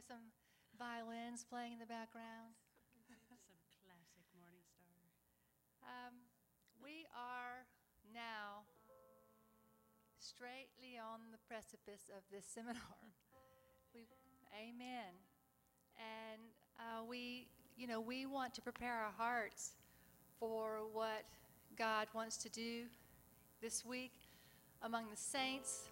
have some violins playing in the background. Some classic Morning Star. Um, we are now straightly on the precipice of this seminar. We, amen. And uh, we, you know, we want to prepare our hearts for what God wants to do this week among the saints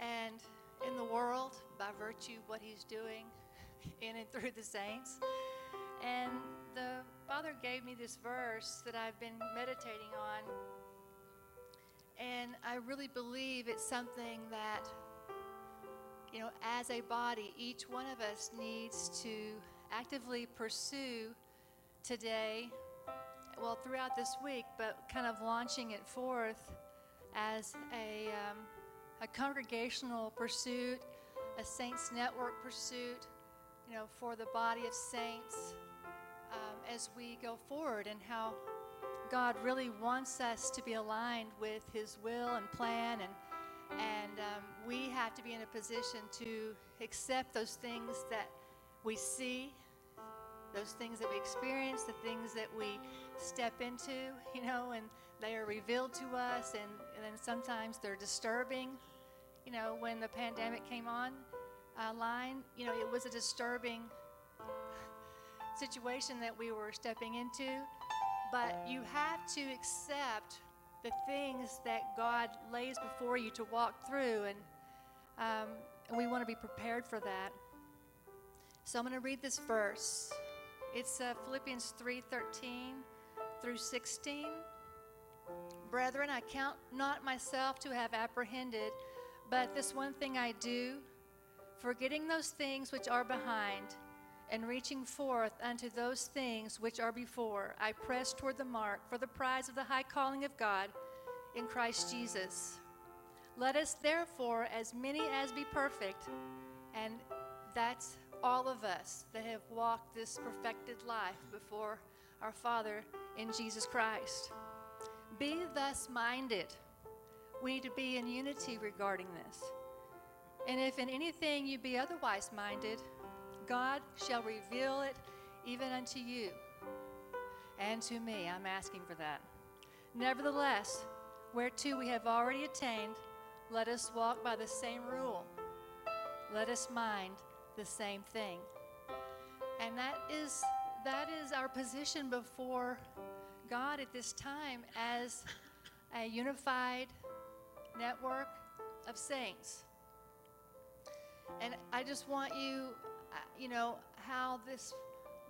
and in the world by virtue of what He's doing in and through the saints. And the Father gave me this verse that I've been meditating on. And I really believe it's something that, you know, as a body, each one of us needs to actively pursue today, well, throughout this week, but kind of launching it forth as a, um, a congregational pursuit, a Saints Network pursuit, you know, for the body of saints um, as we go forward and how God really wants us to be aligned with His will and plan, and and um, we have to be in a position to accept those things that we see, those things that we experience, the things that we step into, you know, and they are revealed to us, and, and then sometimes they're disturbing. You know, when the pandemic came on uh, line, you know, it was a disturbing situation that we were stepping into, but you have to accept the things that God lays before you to walk through, and, um, and we want to be prepared for that. So I'm going to read this verse. It's uh, Philippians 3:13 through 16. Brethren, I count not myself to have apprehended, but this one thing I do, forgetting those things which are behind and reaching forth unto those things which are before, I press toward the mark for the prize of the high calling of God in Christ Jesus. Let us therefore, as many as be perfect, and that's all of us that have walked this perfected life before our Father in Jesus Christ. Be thus minded. We need to be in unity regarding this. And if in anything you be otherwise minded, God shall reveal it even unto you and to me. I'm asking for that. Nevertheless, whereto we have already attained, let us walk by the same rule. Let us mind the same thing. And that is that is our position before God at this time as a unified network of saints. And I just want you you know, how this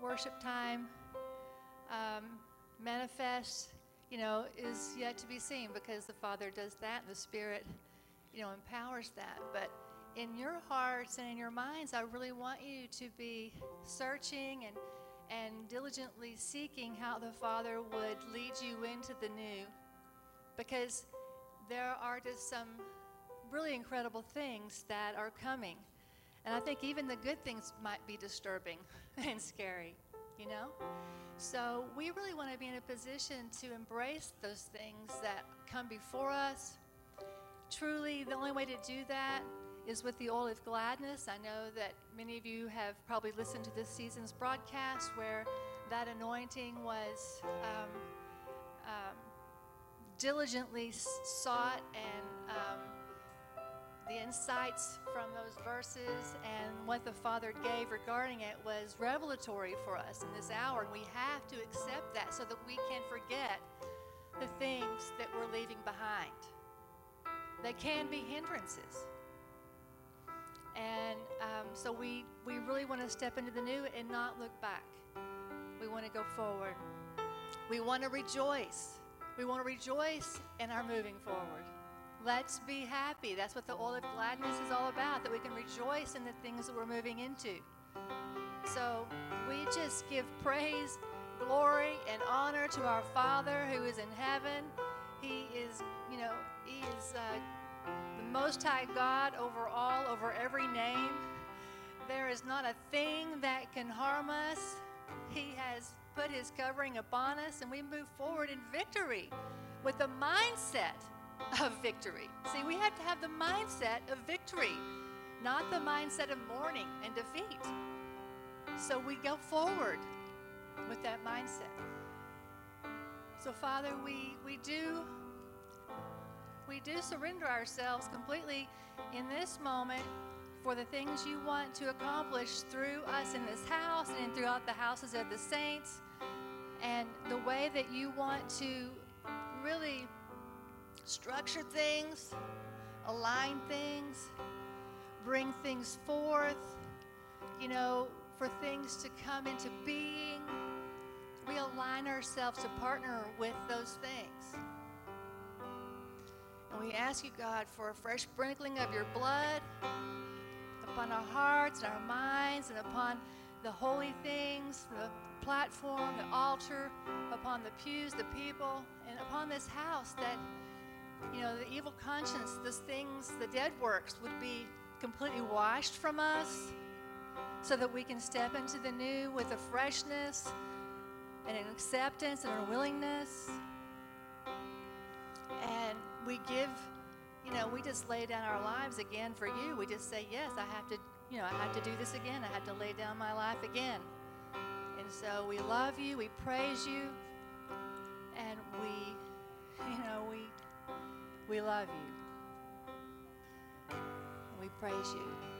worship time um, manifests, you know, is yet to be seen because the Father does that the Spirit, you know, empowers that. But in your hearts and in your minds, I really want you to be searching and and diligently seeking how the Father would lead you into the new. Because there are just some really incredible things that are coming. And I think even the good things might be disturbing and scary, you know? So we really want to be in a position to embrace those things that come before us. Truly, the only way to do that is with the oil of gladness. I know that many of you have probably listened to this season's broadcast where that anointing was um, diligently sought and um, the insights from those verses and what the Father gave regarding it was revelatory for us in this hour. And we have to accept that so that we can forget the things that we're leaving behind. They can be hindrances. And um, so we, we really want to step into the new and not look back. We want to go forward. We want to rejoice. We want to rejoice in our moving forward. Let's be happy. That's what the oil of gladness is all about, that we can rejoice in the things that we're moving into. So we just give praise, glory, and honor to our Father who is in heaven. He is, you know, He is uh, the Most High God over all, over every name. There is not a thing that can harm us. He has put His covering upon us, and we move forward in victory with the mindset of victory. See, we have to have the mindset of victory, not the mindset of mourning and defeat. So we go forward with that mindset. So Father, we, we do we do surrender ourselves completely in this moment for the things you want to accomplish through us in this house and throughout the houses of the saints and the way that you want to really structure things, align things, bring things forth, you know, for things to come into being. We align ourselves to partner with those things. And we ask you, God, for a fresh sprinkling of your blood upon our hearts and our minds and upon the holy things, the platform, the altar, upon the pews, the people, and upon this house that, you know, the evil conscience, those things, the dead works would be completely washed from us so that we can step into the new with a freshness and an acceptance and a willingness. We just lay down our lives again for you. We just say, yes, I have to, you know, I have to do this again. I have to lay down my life again. And so we love you, we praise you, and we, you know, we we love you. We praise you.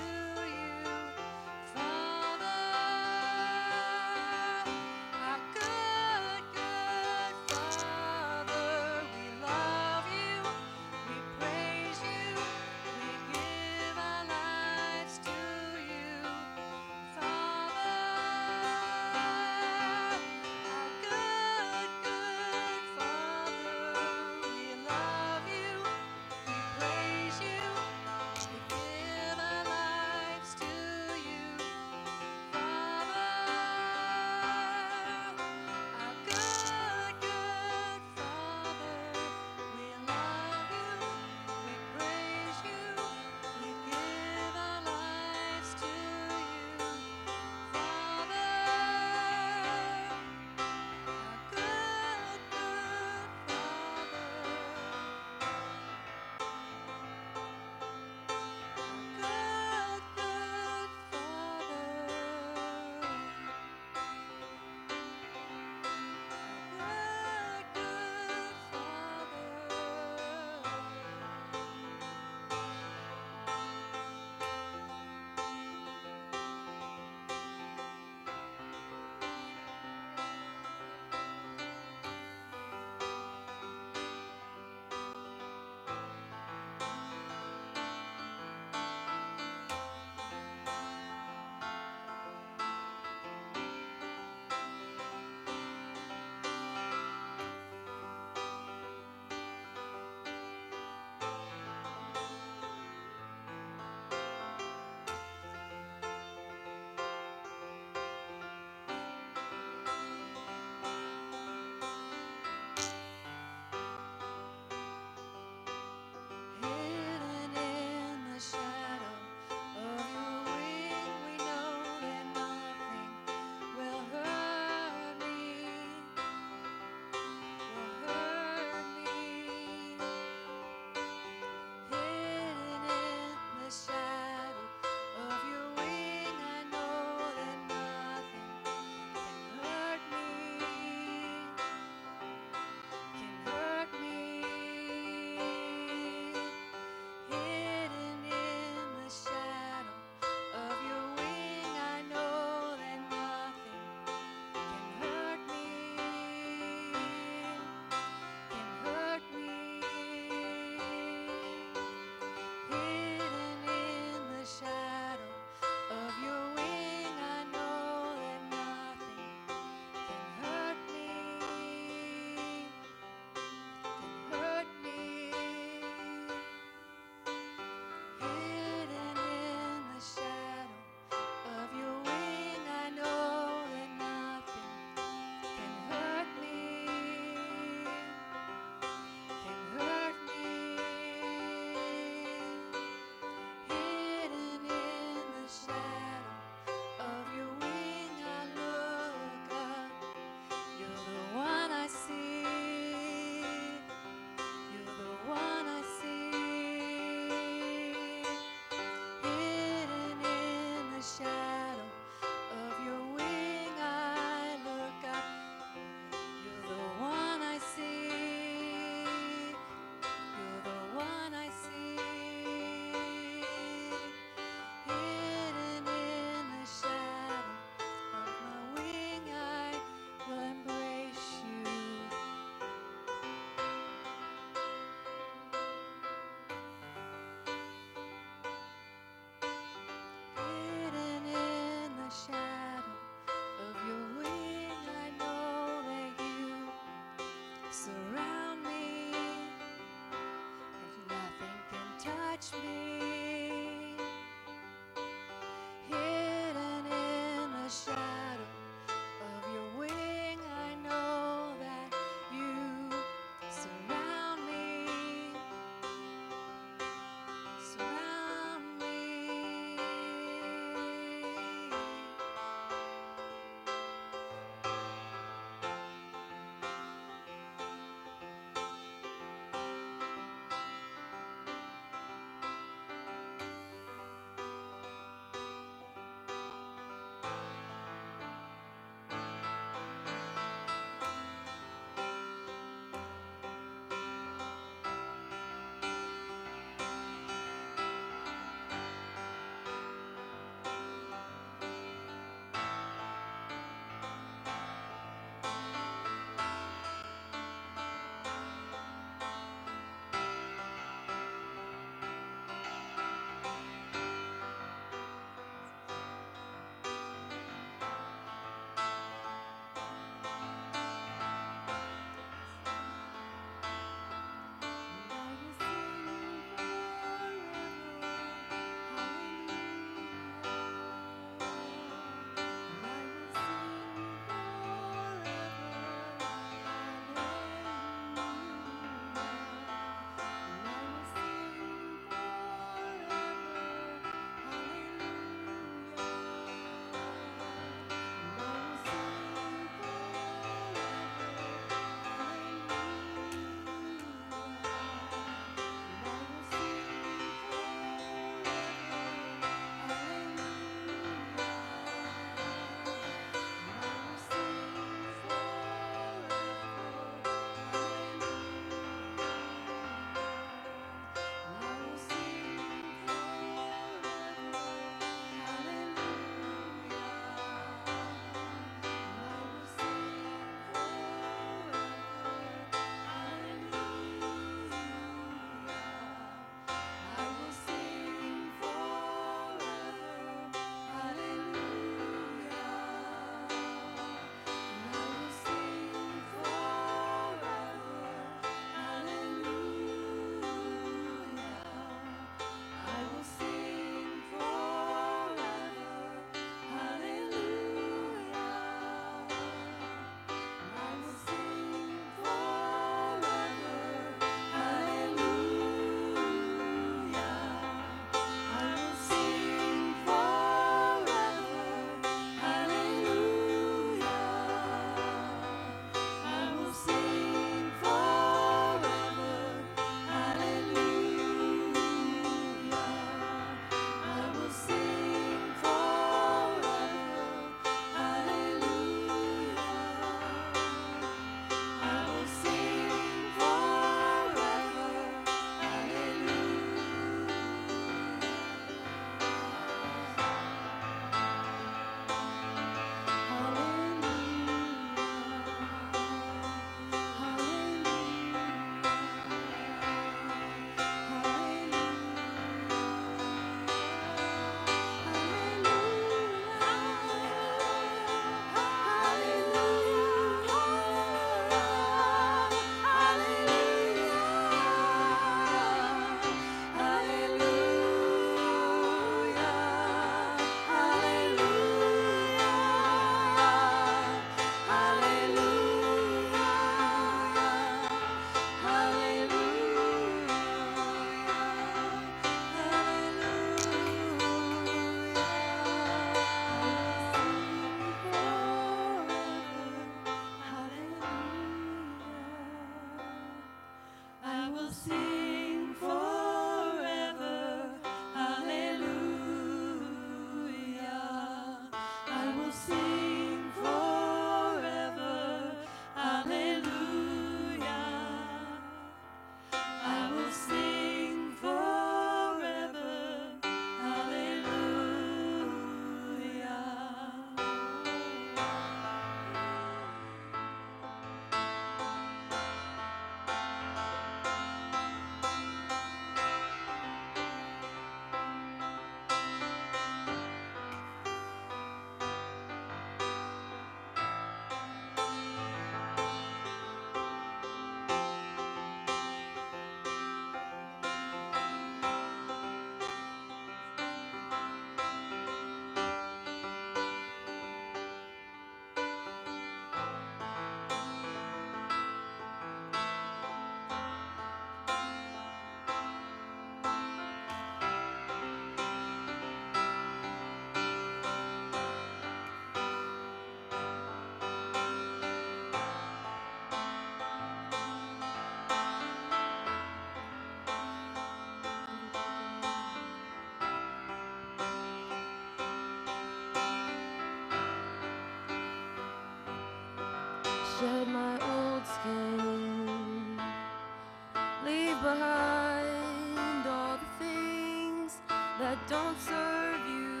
Don't serve you,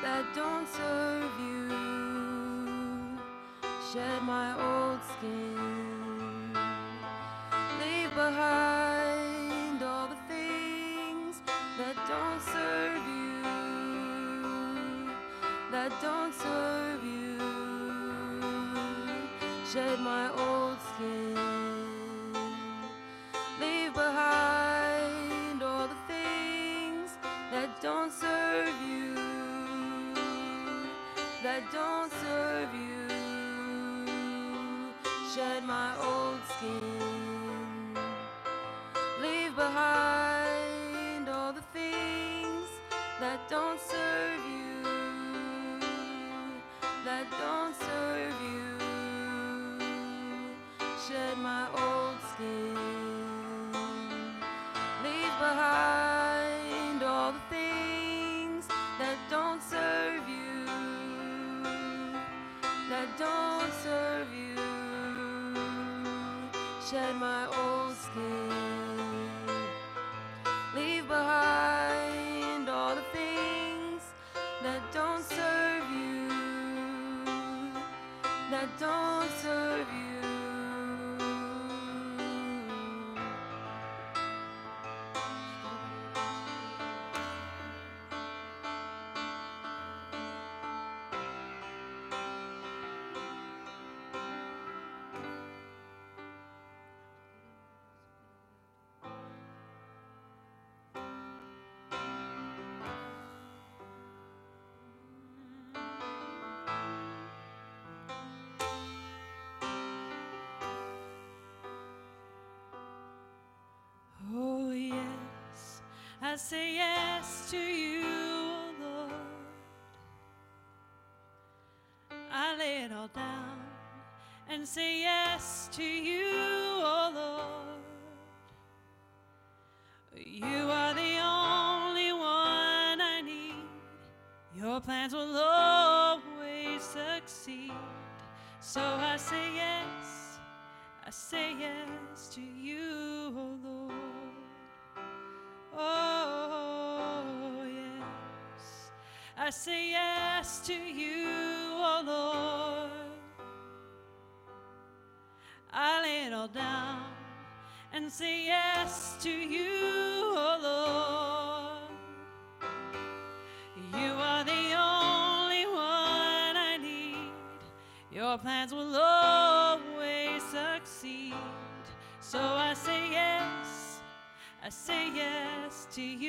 that don't serve you. Shed my old skin, leave behind all the things that don't serve you, that don't serve you. Shed my old skin, I say yes to you, oh Lord. I lay it all down and say yes to you, oh Lord. You are the only one I need. Your plans will always succeed. So say yes to you, oh Lord. I lay it all down and say yes to you, oh Lord. You are the only one I need. Your plans will always succeed. So I say yes, I say yes to you,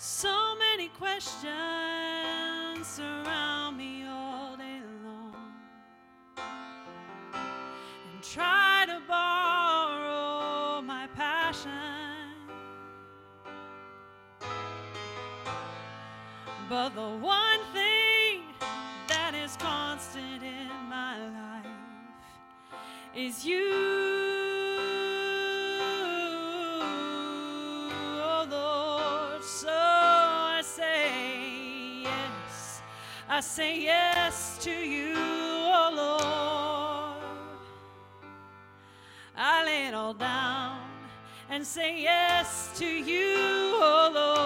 So many questions surround me all day long and try to borrow my passion. But the one thing that is constant in my life is you. I say yes to you, oh Lord. I lay it all down and say yes to you, oh Lord.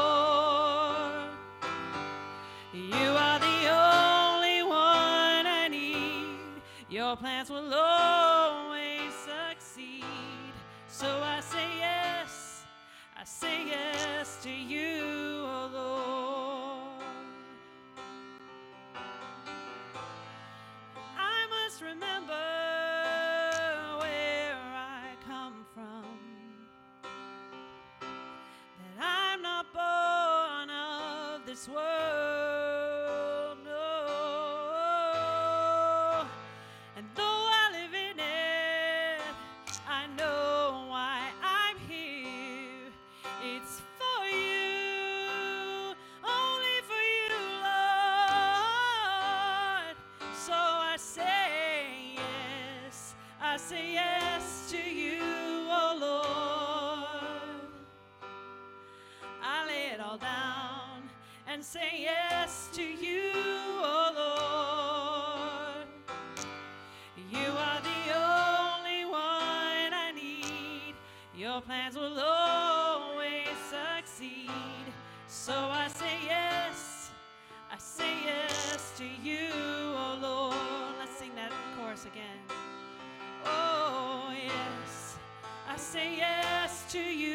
Say yes to you,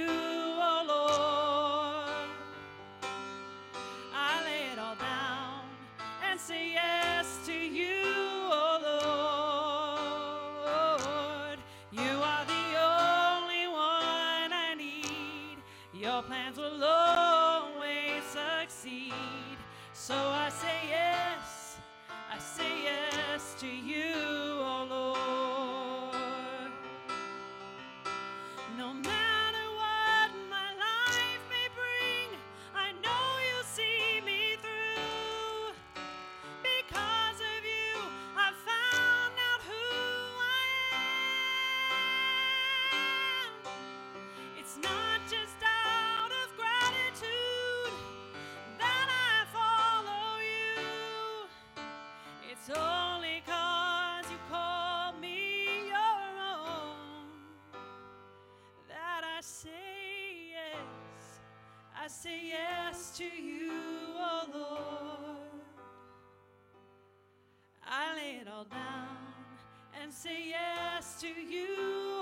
yes to you,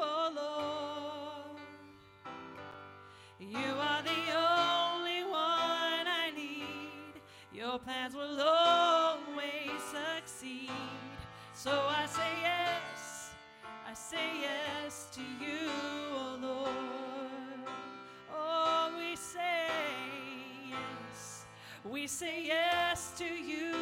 oh Lord. You are the only one I need. Your plans will always succeed. So I say yes, I say yes to you, oh Lord. Oh, we say yes. We say yes to you,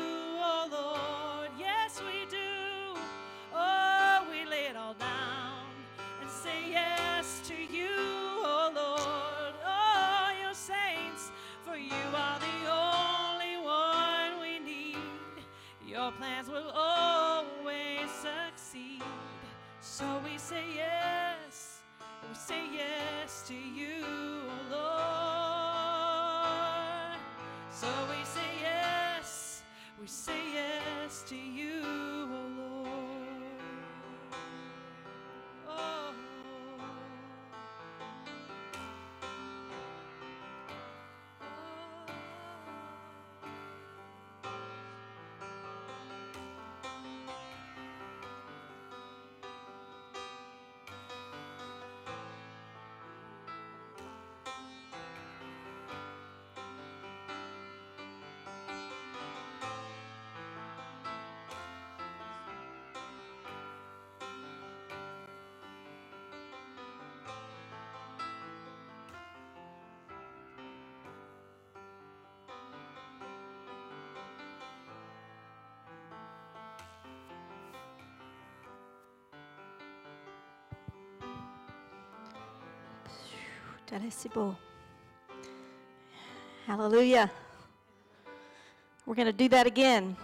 So we say yes, we say yes to you, Lord. So we say yes, we say yes to you, Beau. Hallelujah. We're going to do that again.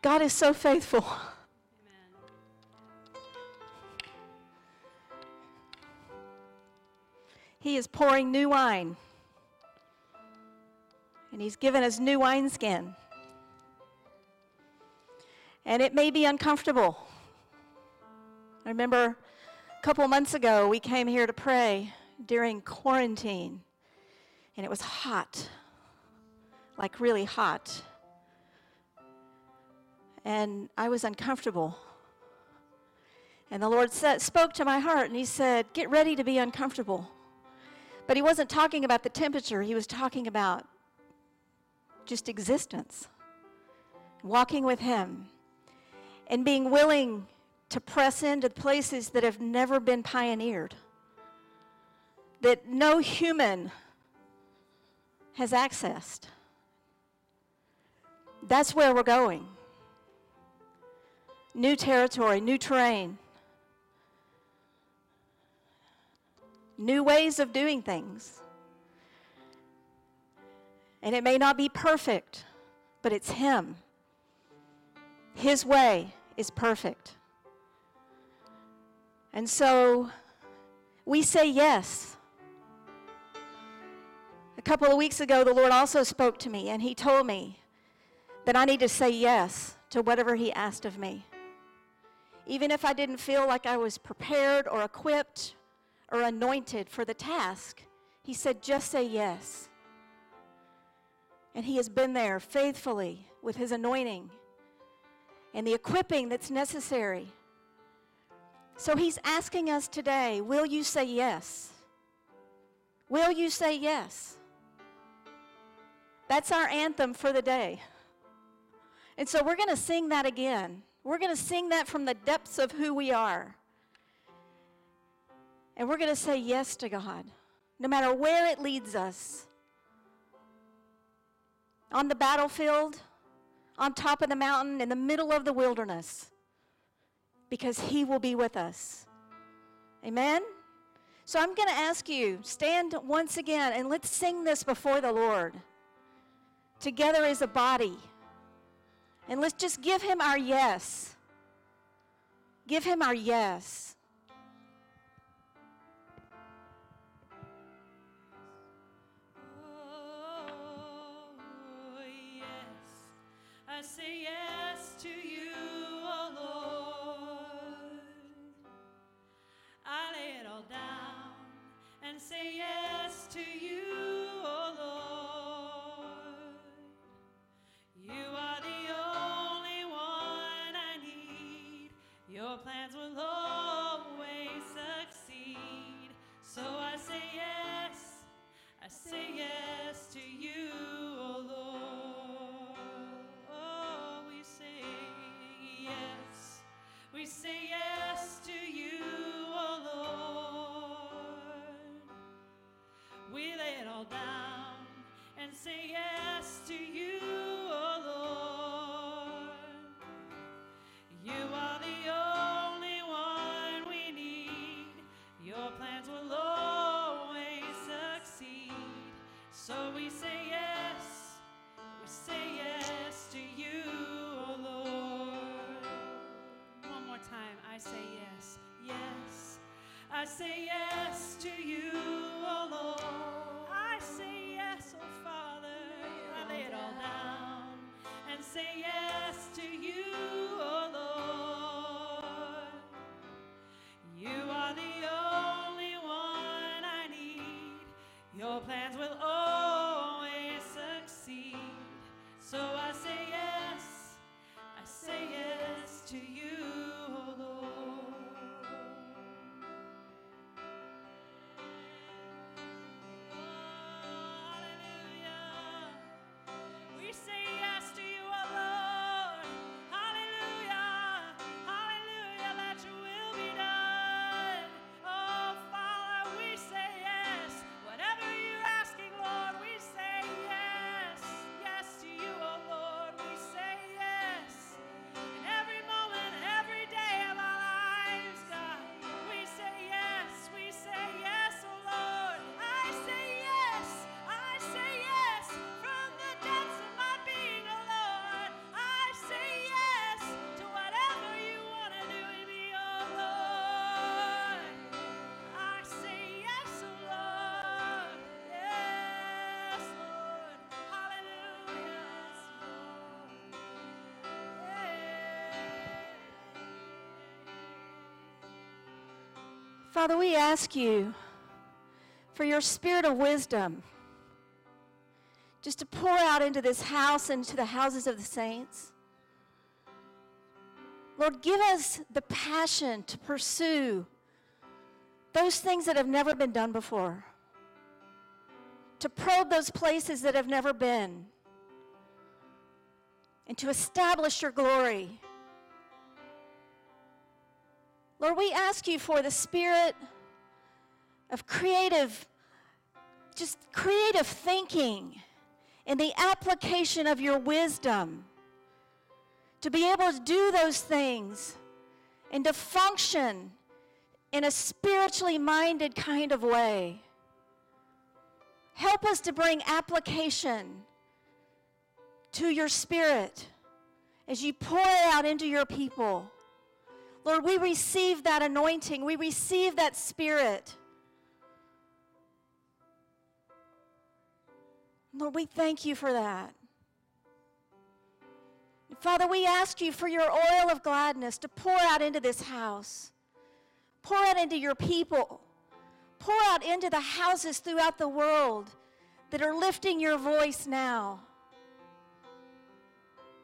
God is so faithful. He is pouring new wine. And He's given us new wineskin. And it may be uncomfortable. I remember a couple months ago, we came here to pray during quarantine, and it was hot, like really hot. And I was uncomfortable. And the Lord said, spoke to my heart, and He said, Get ready to be uncomfortable. But He wasn't talking about the temperature, He was talking about just existence, walking with Him, and being willing to press into places that have never been pioneered, that no human has accessed. That's where we're going. New territory, new terrain, new ways of doing things. And it may not be perfect, but it's Him. His way is perfect. And so we say yes. A couple of weeks ago, the Lord also spoke to me, and He told me that I need to say yes to whatever He asked of me. Even if I didn't feel like I was prepared or equipped or anointed for the task, He said, just say yes. And He has been there faithfully with His anointing and the equipping that's necessary. So He's asking us today will you say yes? Will you say yes? That's our anthem for the day. And so we're going to sing that again. We're going to sing that from the depths of who we are. And we're going to say yes to God, no matter where it leads us. On the battlefield, on top of the mountain, in the middle of the wilderness, because He will be with us. Amen? So I'm going to ask you, stand once again and let's sing this before the Lord together as a body. And let's just give him our yes. Give him our yes. Oh, yes. I say yes to you, I lay it all down and say yes to you, oh say yes to you, oh Lord. I say yes, oh Father. I lay it all down and say yes Father, we ask you for your spirit of wisdom just to pour out into this house and to the houses of the saints. Lord, give us the passion to pursue those things that have never been done before, to probe those places that have never been, and to establish your glory. Lord, we ask you for the spirit of creative, just creative thinking and the application of your wisdom to be able to do those things and to function in a spiritually minded kind of way. Help us to bring application to your spirit as you pour it out into your people. Lord, we receive that anointing. We receive that spirit. Lord, we thank you for that. Father, we ask you for your oil of gladness to pour out into this house, pour out into your people, pour out into the houses throughout the world that are lifting your voice now.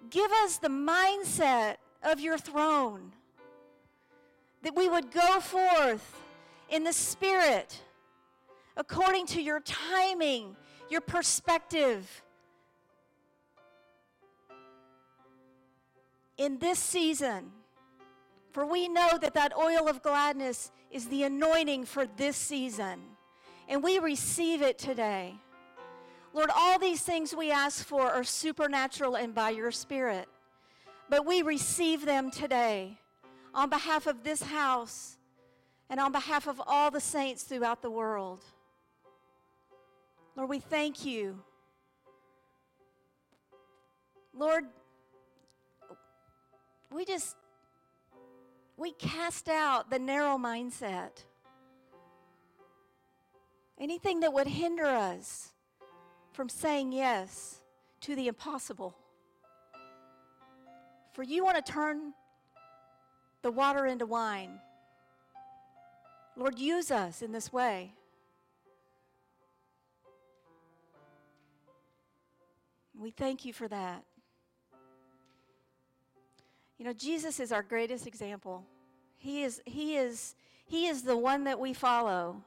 Give us the mindset of your throne, that we would go forth in the Spirit according to your timing, your perspective. In this season, for we know that that oil of gladness is the anointing for this season, and we receive it today. Lord, all these things we ask for are supernatural and by your Spirit, but we receive them today on behalf of this house and on behalf of all the saints throughout the world. Lord, we thank you. Lord, we just, we cast out the narrow mindset. Anything that would hinder us from saying yes to the impossible. For you want to turn the water into wine. Lord, use us in this way. We thank you for that. You know, Jesus is our greatest example. He is, he is, he is the one that we follow.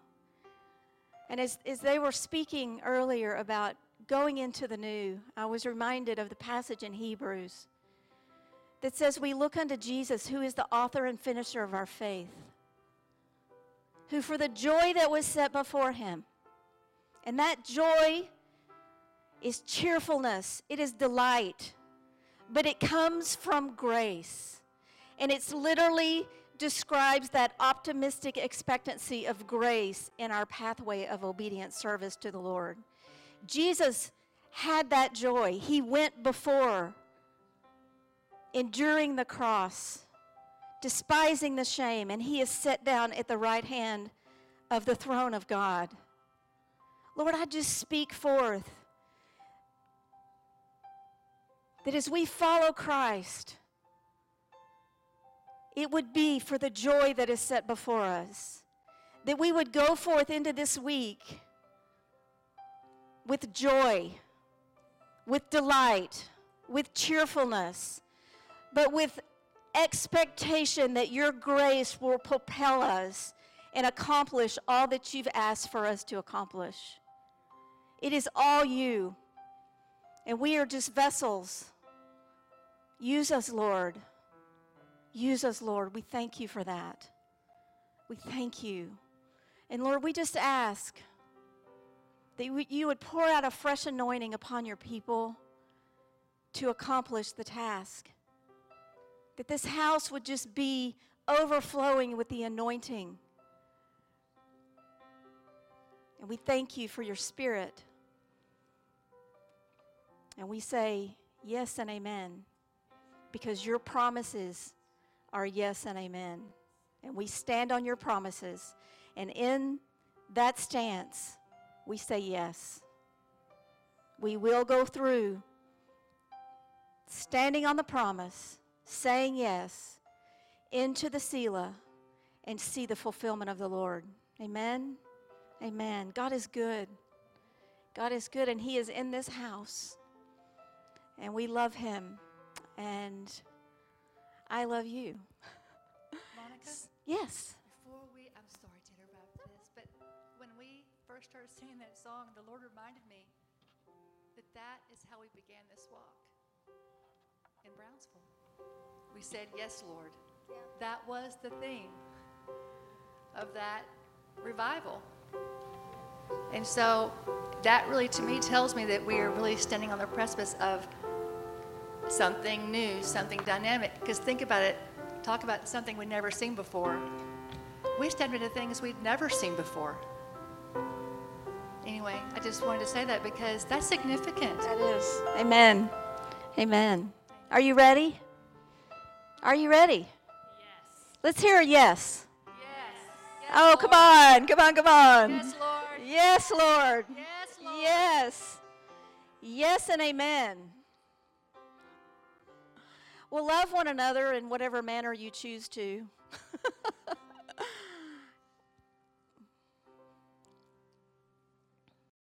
And as, as they were speaking earlier about going into the new, I was reminded of the passage in Hebrews that says, We look unto Jesus, who is the author and finisher of our faith, who for the joy that was set before him, and that joy is cheerfulness, it is delight, but it comes from grace. And it's literally describes that optimistic expectancy of grace in our pathway of obedient service to the Lord. Jesus had that joy. He went before, enduring the cross, despising the shame, and he is set down at the right hand of the throne of God. Lord, I just speak forth that as we follow Christ, it would be for the joy that is set before us. That we would go forth into this week with joy, with delight, with cheerfulness, but with expectation that your grace will propel us and accomplish all that you've asked for us to accomplish. It is all you, and we are just vessels Use us, Lord. Use us, Lord. We thank you for that. We thank you. And Lord, we just ask that you would pour out a fresh anointing upon your people to accomplish the task. That this house would just be overflowing with the anointing. And we thank you for your spirit. And we say yes and amen because your promises are yes and amen. And we stand on your promises. And in that stance, we say yes. We will go through standing on the promise, saying yes, into the Selah, and see the fulfillment of the Lord. Amen. Amen. God is good. God is good, and He is in this house. And we love Him. And I love you. Monica? Yes. Before we, I'm sorry to interrupt this, but when we first started singing that song, the Lord reminded me that that is how we began this walk in Brownsville. We said, Yes, Lord. Yeah. That was the theme of that revival. And so that really, to me, tells me that we are really standing on the precipice of something new, something dynamic. Because think about it, talk about something we've never seen before. We stepped into things we'd never seen before. Anyway, I just wanted to say that because that's significant. That is. Amen. Amen. Are you ready? Are you ready? Yes. Let's hear a yes. Yes. yes Oh, Lord. come on. Come on, come on. Yes, Lord. Yes, Lord. Yes, Lord. Yes. Yes and amen. Well, love one another in whatever manner you choose to.